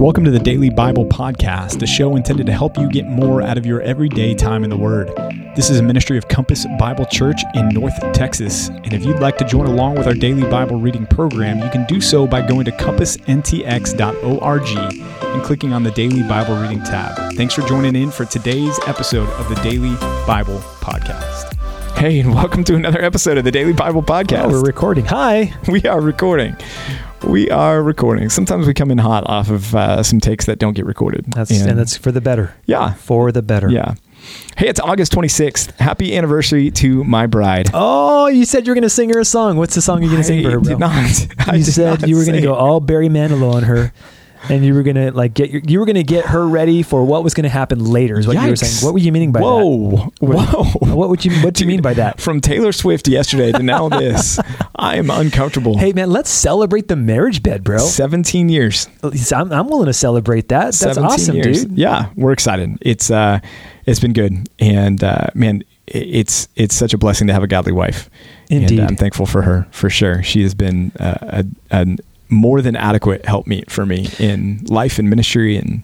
Welcome to the Daily Bible Podcast, a show intended to help you get more out of your everyday time in the Word. This is a ministry of Compass Bible Church in North Texas. And if you'd like to join along with our daily Bible reading program, you can do so by going to compassntx.org and clicking on the Daily Bible Reading tab. Thanks for joining in for today's episode of the Daily Bible Podcast. Hey, and welcome to another episode of the Daily Bible Podcast. Oh, we're recording. Hi. We are recording. We are recording. Sometimes we come in hot off of uh, some takes that don't get recorded. That's and, and that's for the better. Yeah, for the better. Yeah. Hey, it's August 26th. Happy anniversary to my bride. Oh, you said you were going to sing her a song. What's the song you're going to sing for her, bro? Did not. I you said you were going to go all Barry Manilow on her and you were gonna like get your, you were gonna get her ready for what was gonna happen later. Is what Yikes. you were saying. What were you meaning by Whoa. that? Whoa, whoa! What would you What do you mean by that? From Taylor Swift yesterday to now this, I am uncomfortable. Hey man, let's celebrate the marriage bed, bro. Seventeen years. I'm, I'm willing to celebrate that. That's awesome, years. dude. Yeah, we're excited. It's uh, it's been good, and uh, man, it's it's such a blessing to have a godly wife. Indeed, and I'm thankful for her for sure. She has been uh, a, a, more than adequate helpmeet for me in life and ministry and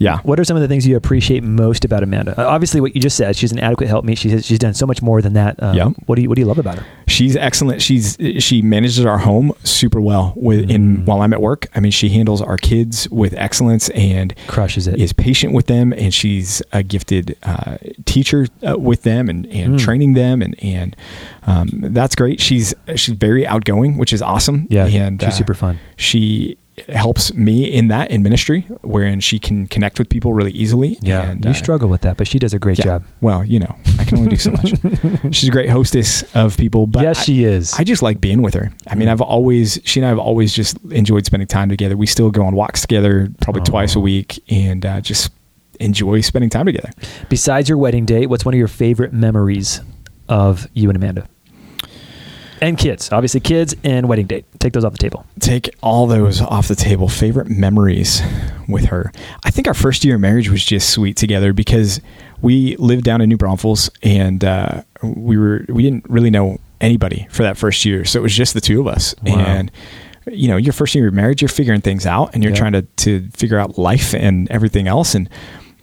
yeah. What are some of the things you appreciate most about Amanda? Uh, obviously, what you just said, she's an adequate helpmeet. She's she's done so much more than that. Um, yeah. What do you What do you love about her? She's excellent. She's she manages our home super well. With mm. in while I'm at work, I mean, she handles our kids with excellence and crushes it. Is patient with them, and she's a gifted uh, teacher uh, with them and and mm. training them, and and um, that's great. She's she's very outgoing, which is awesome. Yeah, and she's uh, super fun. She helps me in that in ministry, wherein she can connect with people really easily. Yeah, and, you uh, struggle with that, but she does a great yeah, job. Well, you know, I can only do so much. She's a great hostess of people. But yes, she is. I just like being with her. I mean, I've always she and I have always just enjoyed spending time together. We still go on walks together, probably twice a week, and uh, just enjoy spending time together. Besides your wedding date, what's one of your favorite memories of you and Amanda? And kids. Obviously, kids and wedding date. Take those off the table. Take all those off the table. Favorite memories with her. I think our first year of marriage was just sweet together because we lived down in New Braunfels and uh, we were we didn't really know anybody for that first year, so it was just the two of us. Wow. And you know, your first year of marriage, you're figuring things out and you're yeah. trying to to figure out life and everything else and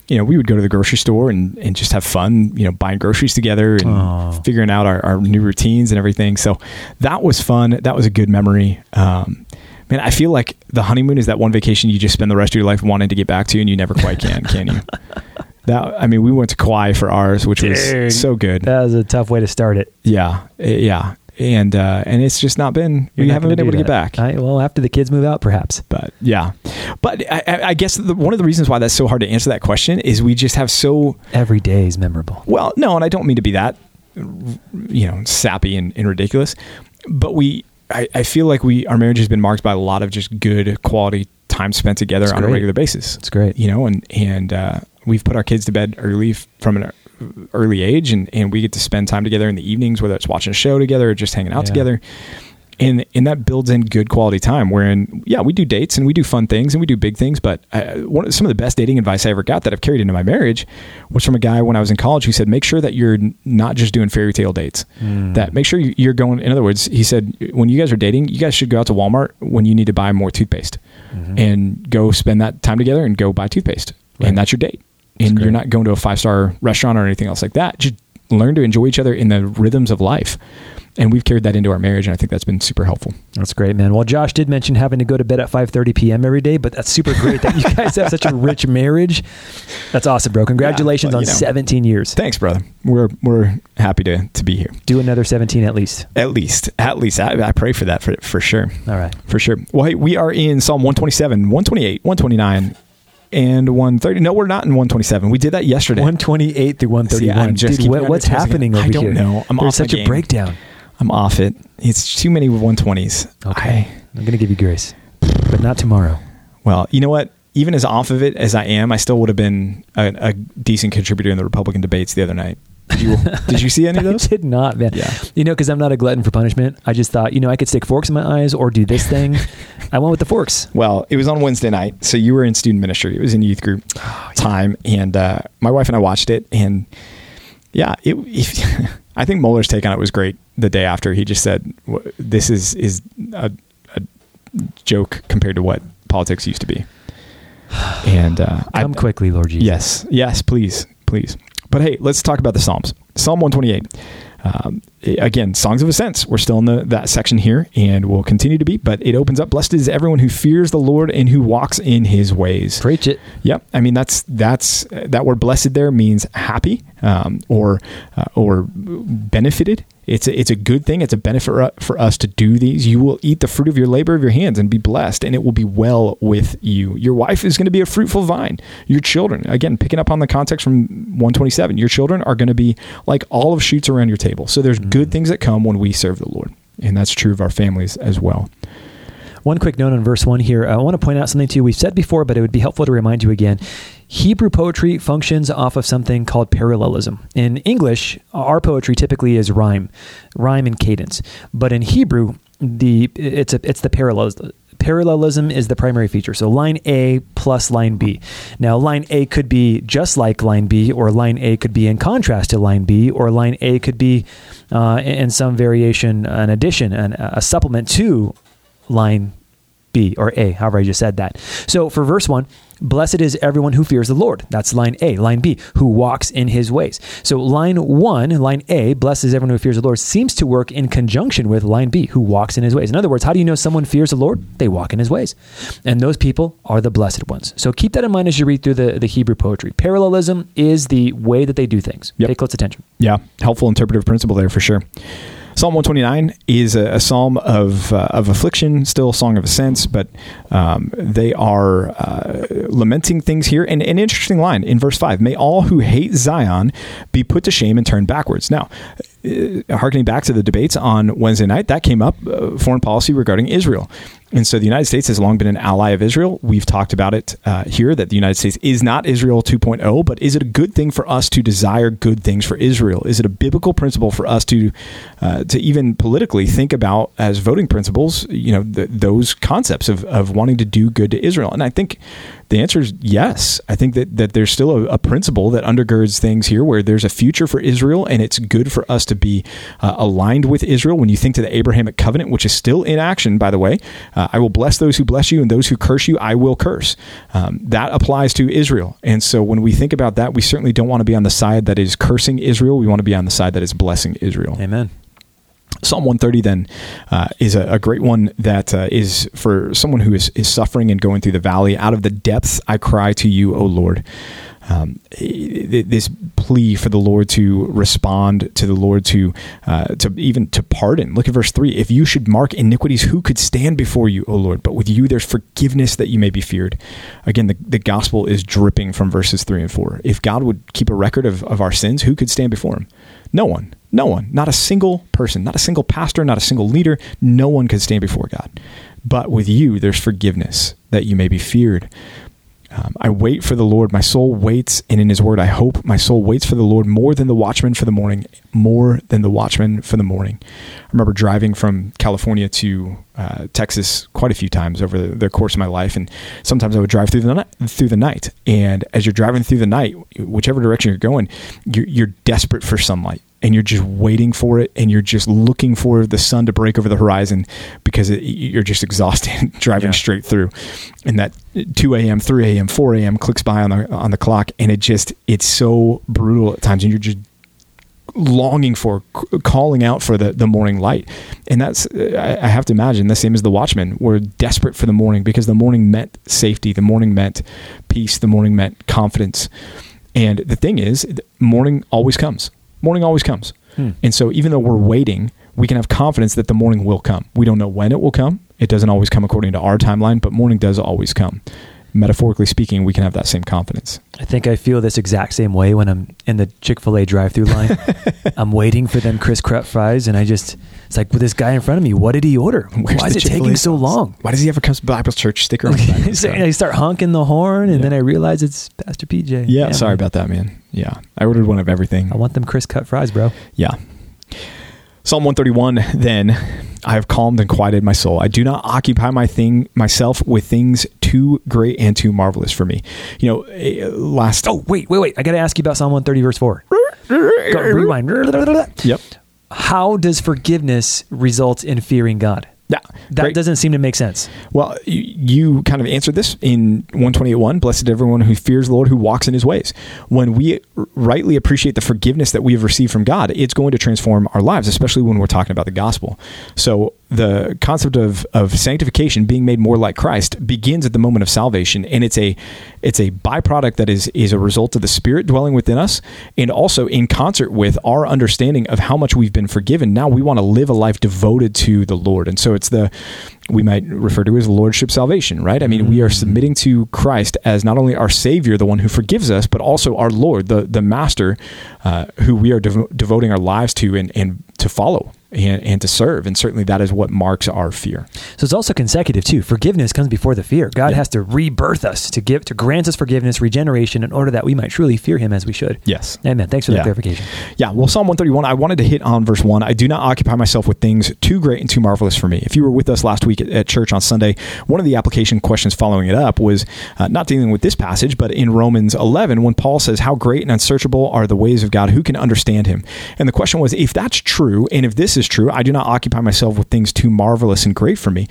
you know, we would go to the grocery store and, and just have fun, you know, buying groceries together and Aww. figuring out our, our new routines and everything. So that was fun. That was a good memory. Um, man, I feel like the honeymoon is that one vacation you just spend the rest of your life wanting to get back to and you never quite can, can you? That I mean, we went to Kauai for ours, which Dude, was so good. That was a tough way to start it. Yeah, yeah and uh, and it's just not been You're we not haven't been able to get back. I, well, after the kids move out, perhaps. But yeah, but I, I guess the, one of the reasons why that's so hard to answer that question is we just have so every day is memorable. Well, no, and I don't mean to be that you know sappy and, and ridiculous, but we I, I, feel like we our marriage has been marked by a lot of just good quality time spent together on a regular basis. It's great, you know, and and uh, we've put our kids to bed early from an early age and, and we get to spend time together in the evenings, whether it's watching a show together or just hanging out yeah. together. And, and that builds in good quality time wherein, yeah, we do dates and we do fun things and we do big things. But I, one, some of the best dating advice I ever got that I've carried into my marriage was from a guy when I was in college who said, make sure that you're not just doing fairy tale dates. Mm. That make sure you're going, in other words, he said, when you guys are dating, you guys should go out to Walmart when you need to buy more toothpaste mm-hmm. and go spend that time together and go buy toothpaste. Right. And that's your date and you're not going to a five star restaurant or anything else like that. Just learn to enjoy each other in the rhythms of life. And we've carried that into our marriage, and I think that's been super helpful. That's great, man. Well, Josh did mention having to go to bed at 5:30 p.m. every day, but that's super great that you guys have such a rich marriage. That's awesome, bro. Congratulations yeah, on know, 17 years. Thanks, brother. We're we're happy to to be here. Do another 17 at least. At least, at least. I, I pray for that for for sure. All right, for sure. Well, hey, we are in Psalm 127, 128, 129 and 130. No, we're not in 127. We did that yesterday. 128 through 131. See, Dude, what, what's happening over here? I don't here? know. I'm There's off such a breakdown. I'm off it. It's too many 120s. Okay. I, I'm going to give you grace, but not tomorrow. Well, you know what? Even as off of it as I am, I still would have been a, a decent contributor in the Republican debates the other night. Did you, did you see any of those? I did not, man. Yeah. You know, because I'm not a glutton for punishment. I just thought, you know, I could stick forks in my eyes or do this thing. I went with the forks. Well, it was on Wednesday night, so you were in student ministry. It was in youth group oh, yeah. time, and uh, my wife and I watched it, and yeah, it. If, I think Mohler's take on it was great. The day after, he just said, "This is is a, a joke compared to what politics used to be." And uh, come I, quickly, Lord Jesus. Yes, yes, please, please. But hey, let's talk about the Psalms. Psalm 128. Um, again, songs of ascents. We're still in the, that section here, and will continue to be. But it opens up. Blessed is everyone who fears the Lord and who walks in His ways. Preach it. Yep. I mean, that's that's that word blessed there means happy um, or uh, or benefited. It's a, it's a good thing. It's a benefit for us to do these. You will eat the fruit of your labor of your hands and be blessed, and it will be well with you. Your wife is going to be a fruitful vine. Your children, again, picking up on the context from 127, your children are going to be like olive shoots around your table. So there's mm-hmm. good things that come when we serve the Lord, and that's true of our families as well. One quick note on verse 1 here. I want to point out something to you. We've said before, but it would be helpful to remind you again. Hebrew poetry functions off of something called parallelism. In English, our poetry typically is rhyme, rhyme and cadence. But in Hebrew, the it's a, it's the parallelism parallelism is the primary feature. So line A plus line B. Now, line A could be just like line B, or line A could be in contrast to line B, or line A could be uh, in some variation, an addition, an, a supplement to line B or A, however I just said that. So for verse 1, blessed is everyone who fears the Lord. That's line A. Line B, who walks in his ways. So line 1, line A, blessed is everyone who fears the Lord, seems to work in conjunction with line B, who walks in his ways. In other words, how do you know someone fears the Lord? They walk in his ways. And those people are the blessed ones. So keep that in mind as you read through the, the Hebrew poetry. Parallelism is the way that they do things. Yep. Pay close attention. Yeah, helpful interpretive principle there for sure. Psalm 129 is a, a psalm of, uh, of affliction, still a song of ascents, but um, they are uh, lamenting things here. And an interesting line in verse 5 May all who hate Zion be put to shame and turn backwards. Now, uh, harkening back to the debates on Wednesday night, that came up uh, foreign policy regarding Israel. And so the United States has long been an ally of Israel. We've talked about it uh, here that the United States is not Israel 2.0, but is it a good thing for us to desire good things for Israel? Is it a biblical principle for us to uh, to even politically think about as voting principles, you know, those concepts of, of wanting to do good to Israel? And I think the answer is yes. I think that, that there's still a, a, principle that undergirds things here where there's a future for Israel, and it's good for us to be uh, aligned with Israel. When you think to the Abrahamic covenant, which is still in action, by the way, uh, I will bless those who bless you, and those who curse you, I will curse. Um, that applies to Israel. And so when we think about that, we certainly don't want to be on the side that is cursing Israel. We want to be on the side that is blessing Israel. Amen. Psalm 130 then uh, is a, a, great one that uh, is for someone who is, is suffering and going through the valley. Out of the depths I cry to you, O Lord. Um, this plea for the Lord to respond, to the Lord to uh, to even to pardon. Look at verse three. If you should mark iniquities, who could stand before you, O Lord? But with you, there's forgiveness that you may be feared. Again, the, the gospel is dripping from verses three and four. If God would keep a record of, of our sins, who could stand before Him? No one. No one, not a single person, not a single pastor, not a single leader, no one could stand before God. But with you, there's forgiveness that you may be feared. Um, I wait for the Lord. My soul waits, and in His word I hope. My soul waits for the Lord more than the watchman for the morning, more than the watchman for the morning. I remember driving from California to uh, Texas quite a few times over the, the, course of my life, and sometimes I would drive through the night, through the night. And as you're driving through the night, whichever direction you're going, you're, you're desperate for sunlight and you're just waiting for it and you're just looking for the sun to break over the horizon because it, you're just exhausted driving yeah. straight through. And that 2 a.m 3 a.m 4 a.m clicks by on the on the clock and it just it's so brutal at times and you're just longing for calling out for the, the morning light. And that's uh, I have to imagine the same as the watchmen were desperate for the morning because the morning meant safety the morning meant peace the morning meant confidence. And the thing is morning always comes Morning always comes. Hmm. And so even though we're waiting, we can have confidence that the morning will come. We don't know when it will come. It doesn't always come according to our timeline, but morning does always come. Metaphorically speaking, we can have that same confidence. I think I feel this exact same way when I'm in the Chick fil A drive through line. I'm waiting for them crisp cut fries, and I just, it's like with this guy in front of me, what did he order? Where's Why is it Chick-fil-A taking so long? Why does he have a Bible Church sticker on the back? I start honking the horn, and yeah. then I realize it's Pastor PJ. Yeah, sorry about that, man. Yeah, I ordered one of everything. I want them crisp cut fries, bro. Yeah. Psalm 131 then I have calmed and quieted my soul. I do not occupy my thing myself with things too great and too marvelous for me. You know, eh, last Oh, wait, wait, wait. I got to ask you about Psalm 130 verse 4. Go, rewind. Yep. How does forgiveness result in fearing God? Yeah. That Great. doesn't seem to make sense. Well, you, you kind of answered this in 128.1. Blessed everyone who fears the Lord, who walks in his ways. When we rightly appreciate the forgiveness that we have received from God, it's going to transform our lives, especially when we're talking about the gospel. So the concept of, of sanctification, being made more like Christ, begins at the moment of salvation, and it's a it's a byproduct that is is a result of the Spirit dwelling within us, and also in concert with our understanding of how much we've been forgiven. Now we want to live a life devoted to the Lord, and so it's the we might refer to as lordship salvation, right? I mean, we are submitting to Christ as not only our Savior, the one who forgives us, but also our Lord, the the Master, uh, who we are devo- devoting our lives to and, and to follow and, and to serve. And certainly that is what marks our fear. So it's also consecutive too. Forgiveness comes before the fear. God Yeah. has to rebirth us to give to grant us forgiveness, regeneration, in order that we might truly fear Him as we should. Yes. Amen. Thanks for that Yeah. clarification. Yeah, well, Psalm 131, I wanted to hit on verse 1. I do not occupy myself with things too great and too marvelous for me. If you were with us last week at, at church on Sunday, one of the application questions following it up was uh, not dealing with this passage, but in Romans 11, when Paul says, How great and unsearchable are the ways of God, who can understand him? And the question was, if that's true, and if this is true, I do not occupy myself with things too marvelous and great for me.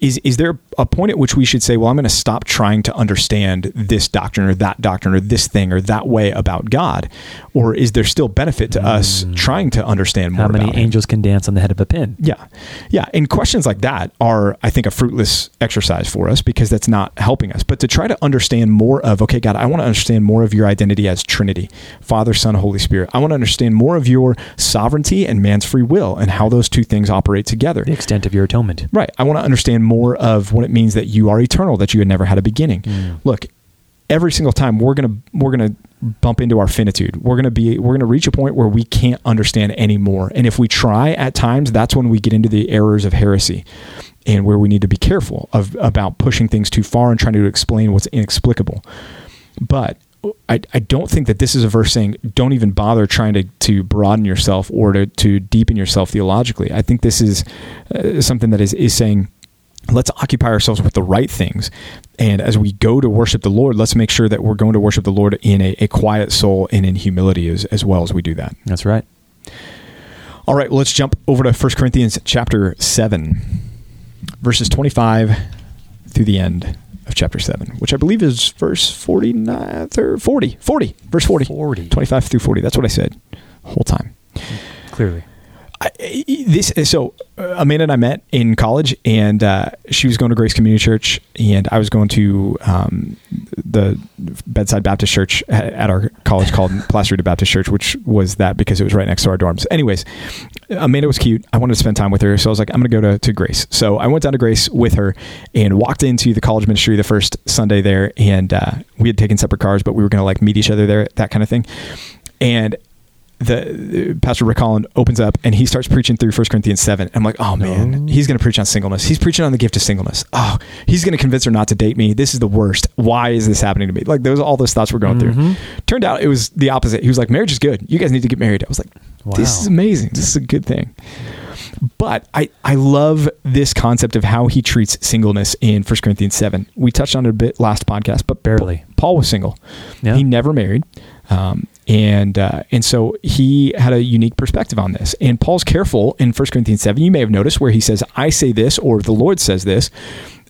Is, is there a point at which we should say, well, I'm going to stop trying to understand this doctrine or that doctrine or this thing or that way about God? Or is there still benefit to us mm. trying to understand more How many about him? angels can dance on the head of a pin? Yeah. Yeah. And questions like that are, I think, a fruitless exercise for us because that's not helping us. But to try to understand more of, okay, God, I want to understand more of your identity as Trinity Father, Son, Holy Spirit. I want to understand more of your sovereignty and man's free will and how those two things operate together. The extent of your atonement. Right. I want to understand more of what it means that you are eternal, that you had never had a beginning. Look, every single time we're gonna we're gonna bump into our finitude. We're gonna be we're gonna reach a point where we can't understand anymore. And if we try at times, that's when we get into the errors of heresy and where we need to be careful of about pushing things too far and trying to explain what's inexplicable. But I, I don't think that this is a verse saying don't even bother trying to, to broaden yourself or to, to deepen yourself theologically. I think this is uh, something that is, is saying let's occupy ourselves with the right things. And as we go to worship the Lord, let's make sure that we're going to worship the Lord in a, a quiet soul and in humility as, as well as we do that. That's right. All right, well, let's jump over to 1 Corinthians chapter 7, verses 25 through the end of chapter 7, which I believe is verse 49, or 40, 40, verse 40. 40. 25 through 40. That's what I said whole time. Clearly. I, this so uh, Amanda and I met in college, and uh, she was going to Grace Community Church, and I was going to um, the Bedside Baptist Church at, at our college called Placerita Baptist Church, which was that because it was right next to our dorms. Anyways, Amanda was cute. I wanted to spend time with her, so I was like, I'm going to go to to Grace. So I went down to Grace with her and walked into the college ministry the first Sunday there, and uh, we had taken separate cars, but we were going to like meet each other there, that kind of thing, and the, the pastor Rick Holland opens up and he starts preaching through 1 Corinthians 7. I'm like, oh man, he's going to preach on singleness. He's preaching on the gift of singleness. Oh, he's going to convince her not to date me. This is the worst. Why is this happening to me? Like those all those thoughts we were going through. Turned out it was the opposite. He was like, marriage is good. You guys need to get married. I was like, this is amazing. This is a good thing. But I, I love this concept of how he treats singleness in 1 Corinthians 7. We touched on it a bit last podcast, but Barely. Paul was single. Yeah. He never married. Um, and uh, and so he had a unique perspective on this. And Paul's careful in 1 Corinthians 7. You may have noticed where he says, I say this, or the Lord says this.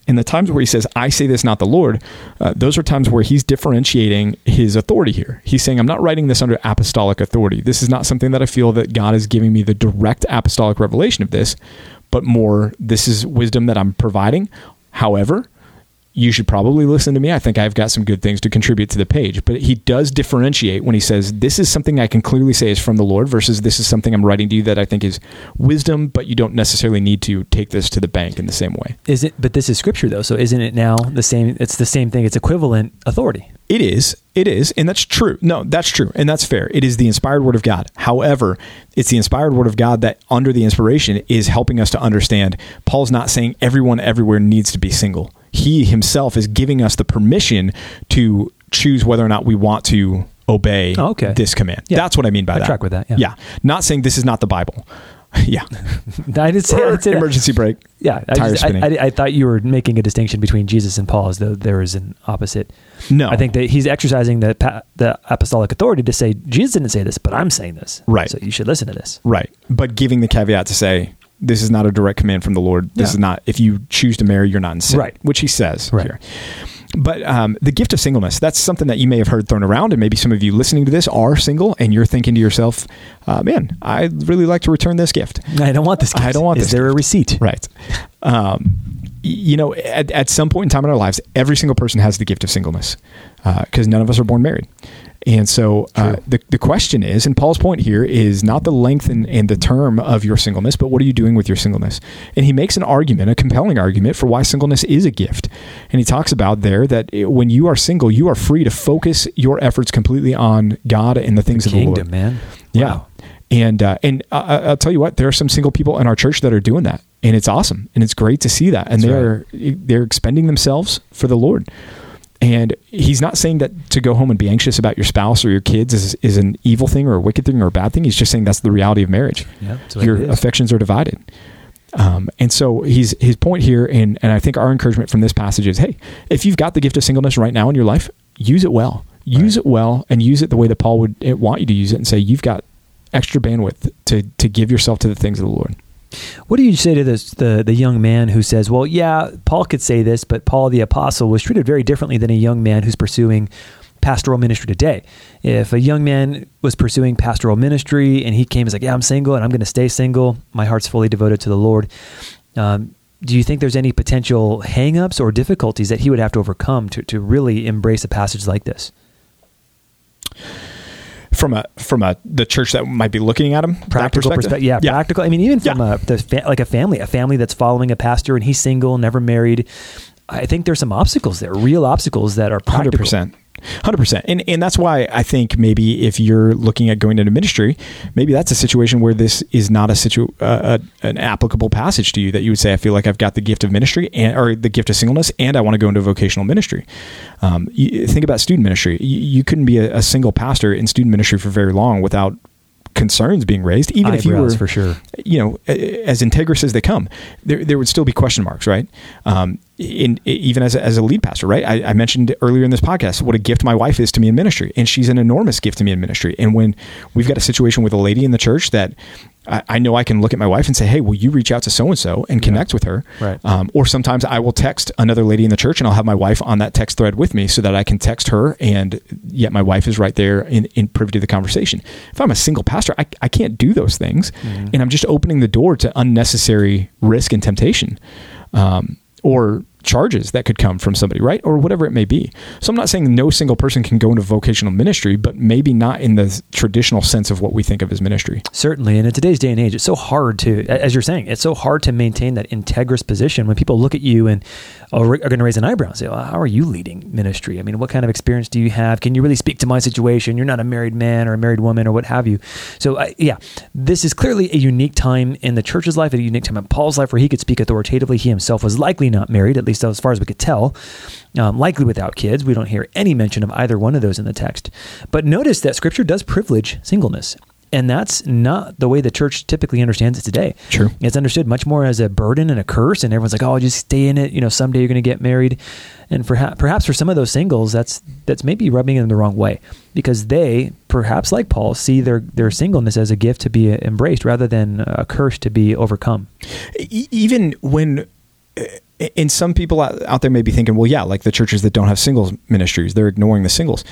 And the times where he says, I say this, not the Lord, uh, those are times where he's differentiating his authority here. He's saying, I'm not writing this under apostolic authority. This is not something that I feel that God is giving me the direct apostolic revelation of this, but more, this is wisdom that I'm providing. However, you should probably listen to me. I think I've got some good things to contribute to the page. But he does differentiate when he says, This is something I can clearly say is from the Lord versus this is something I'm writing to you that I think is wisdom, but you don't necessarily need to take this to the bank in the same way. Is it? But this is scripture, though. So isn't it now the same? It's the same thing. It's equivalent authority. It is. It is. And that's true. No, that's true. And that's fair. It is the inspired word of God. However, it's the inspired word of God that, under the inspiration, is helping us to understand. Paul's not saying everyone everywhere needs to be single. He himself is giving us the permission to choose whether or not we want to obey Oh, okay. this command. Yeah. That's what I mean by I that. track with that, yeah. yeah. Not saying this is not the Bible. yeah. I did say, I did say that. Emergency brake. Yeah, I, just-. I, I thought you were making a distinction between Jesus and Paul, as though there is an opposite. No. I think that he's exercising the the apostolic authority to say Jesus didn't say this, but I'm saying this. Right. So you should listen to this. Right. But giving the caveat to say, this is not a direct command from the Lord. This Yeah. is not if you choose to marry, you're not in sin, Right. Which he says Right. here. But um, the gift of singleness, that's something that you may have heard thrown around. And maybe some of you listening to this are single and you're thinking to yourself, uh, man, I'd really like to return this gift. I don't want this. gift. I don't want Is this Is there a receipt? Right. Um, you know, at, at some point in time in our lives, every single person has the gift of singleness because none of us are born married. And so uh, the, the question is, and Paul's point here is not the length and, and the term of your singleness, but what are you doing with your singleness? And he makes an argument, a compelling argument for why singleness is a gift. And he talks about there that it- when you are single, you are free to focus your efforts completely on God and the things of the Lord. Kingdom, man. Yeah. Wow. And uh, and I- I- I'll tell you what, there are some single people in our church that are doing that, and it's awesome, and it's great to see that, and That's they're they're expending themselves for the Lord. And he's not saying that to go home and be anxious about your spouse or your kids is, is an evil thing or a wicked thing or a bad thing. He's just saying that's the reality of marriage. Yeah, Your affections are divided. Um, and so he's his point here, and, and I think our encouragement from this passage is, hey, if you've got the gift of singleness right now in your life, use it well. Use Right. it well, and use it the way that Paul would want you to use it, and say you've got extra bandwidth to to give yourself to the things of the Lord. What do you say to this the the young man who says, "Well, yeah, Paul could say this, but Paul the apostle was treated very differently than a young man who's pursuing pastoral ministry today. If a young man was pursuing pastoral ministry and he came was like, "Yeah, I'm single and I'm going to stay single. My heart's fully devoted to the Lord." Um, do you think there's any potential hangups or difficulties that he would have to overcome to, to really embrace a passage like this? From a from a the church that might be looking at him, practical perspective. Yeah, practical. I mean, even from Yeah. a the fa- like a family, a family that's following a pastor and he's single, never married. I think there's some obstacles there, real obstacles that are practical. percent. Hundred percent, and and that's why I think maybe if you're looking at going into ministry, maybe that's a situation where this is not a situ uh, a, an applicable passage to you that you would say, I feel like I've got the gift of ministry and or the gift of singleness, and I want to go into vocational ministry. Um, you, think about student ministry. You, you couldn't be a, a single pastor in student ministry for very long without concerns being raised, even if you were for sure. you know, as integrous as they come, there, there would still be question marks, right? Um, in, even as a, as a lead pastor, right? I, I mentioned earlier in this podcast what a gift my wife is to me in ministry, and she's an enormous gift to me in ministry. And when we've got a situation with a lady in the church that I, I know I can look at my wife and say, "Hey, will you reach out to so and so and connect with her?" Right. Um, or sometimes I will text another lady in the church, and I'll have my wife on that text thread with me so that I can text her, and yet my wife is right there in, in privy to the conversation. If I'm a single pastor, I, I can't do those things, Mm-hmm. and I'm just opening the door to unnecessary risk and temptation, um, or charges that could come from somebody, right? Or whatever it may be. So I'm not saying no single person can go into vocational ministry, but maybe not in the traditional sense of what we think of as ministry. Certainly, and in today's day and age, it's so hard to, as you're saying, it's so hard to maintain that integrous position when people look at you and oh, are, are going to raise an eyebrow and say, well, "How are you leading ministry? I mean, what kind of experience do you have? Can you really speak to my situation? You're not a married man or a married woman or what have you." So, yeah, this is clearly a unique time in the church's life, a unique time in Paul's life, where he could speak authoritatively. He himself was likely not married, at least as far as we could tell, um, likely without kids. We don't hear any mention of either one of those in the text. But notice that Scripture does privilege singleness. And that's not the way the church typically understands it today. True. It's understood much more as a burden and a curse, and everyone's like, "Oh, just stay in it. You know, someday you're going to get married." And perhaps, perhaps for some of those singles, that's that's maybe rubbing in the wrong way because they, perhaps like Paul, see their their singleness as a gift to be embraced rather than a curse to be overcome. Even when and some people out there may be thinking well yeah like the churches that don't have singles ministries they're ignoring the singles.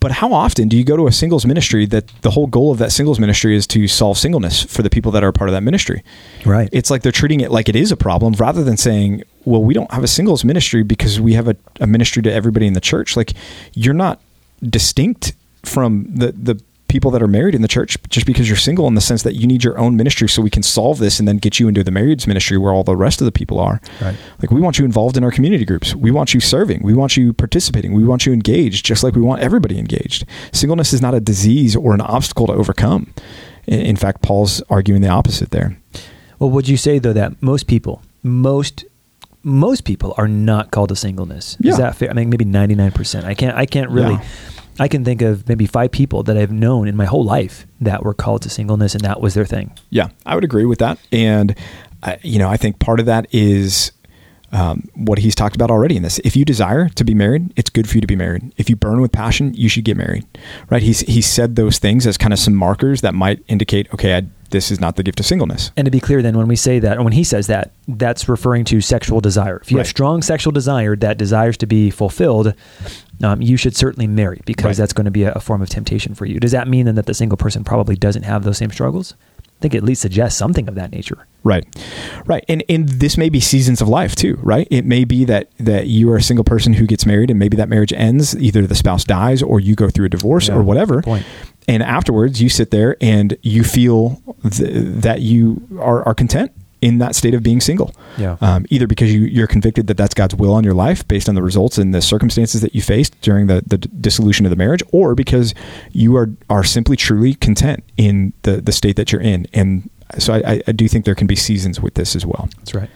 But how often do you go to a singles ministry that the whole goal of that singles ministry is to solve singleness for the people that are part of that ministry? Right. it's like they're treating it like it is a problem rather than saying well we don't have a singles ministry because we have a, a ministry to everybody in the church. Like you're not distinct from the the people that are married in the church just because you're single in the sense that you need your own ministry so we can solve this and then get you into the marriage ministry where all the rest of the people are Right. like we want you involved in our community groups we want you serving we want you participating we want you engaged just like we want everybody engaged singleness is not a disease or an obstacle to overcome in fact paul's arguing the opposite there Well, would you say though that most people, most most people are not called to singleness? Yeah. Is that fair? I mean, maybe ninety nine percent. I can't. I can't really. Yeah. I can think of maybe five people that I've known in my whole life that were called to singleness, and that was their thing. Yeah, I would agree with that. And, I, you know, I think part of that is um, what he's talked about already in this. If you desire to be married, it's good for you to be married. If you burn with passion, you should get married, right? He's, he said those things as kind of some markers that might indicate, okay, I this is not the gift of singleness. And to be clear, then, when we say that, or when he says that, that's referring to sexual desire. If you Right. have strong sexual desire that desires to be fulfilled, um, you should certainly marry because Right. that's going to be a, a form of temptation for you. Does that mean then that the single person probably doesn't have those same struggles? I think it at least suggests something of that nature. Right, right, and and this may be seasons of life too, right? It may be that that you are a single person who gets married, and maybe that marriage ends. Either the spouse dies, or you go through a divorce, Yeah, or whatever. And afterwards, you sit there and you feel th- that you are, are content in that state of being single. Yeah. Um, either because you, you're convicted that that's God's will on your life based on the results and the circumstances that you faced during the, the dissolution of the marriage, or because you are are simply truly content in the the state that you're in. And so I- I do think there can be seasons with this as well. That's right.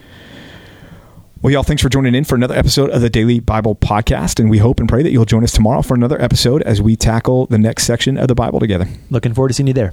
Well, y'all, thanks for joining in for another episode of the Daily Bible Podcast. And we hope and pray that you'll join us tomorrow for another episode as we tackle the next section of the Bible together. Looking forward to seeing you there.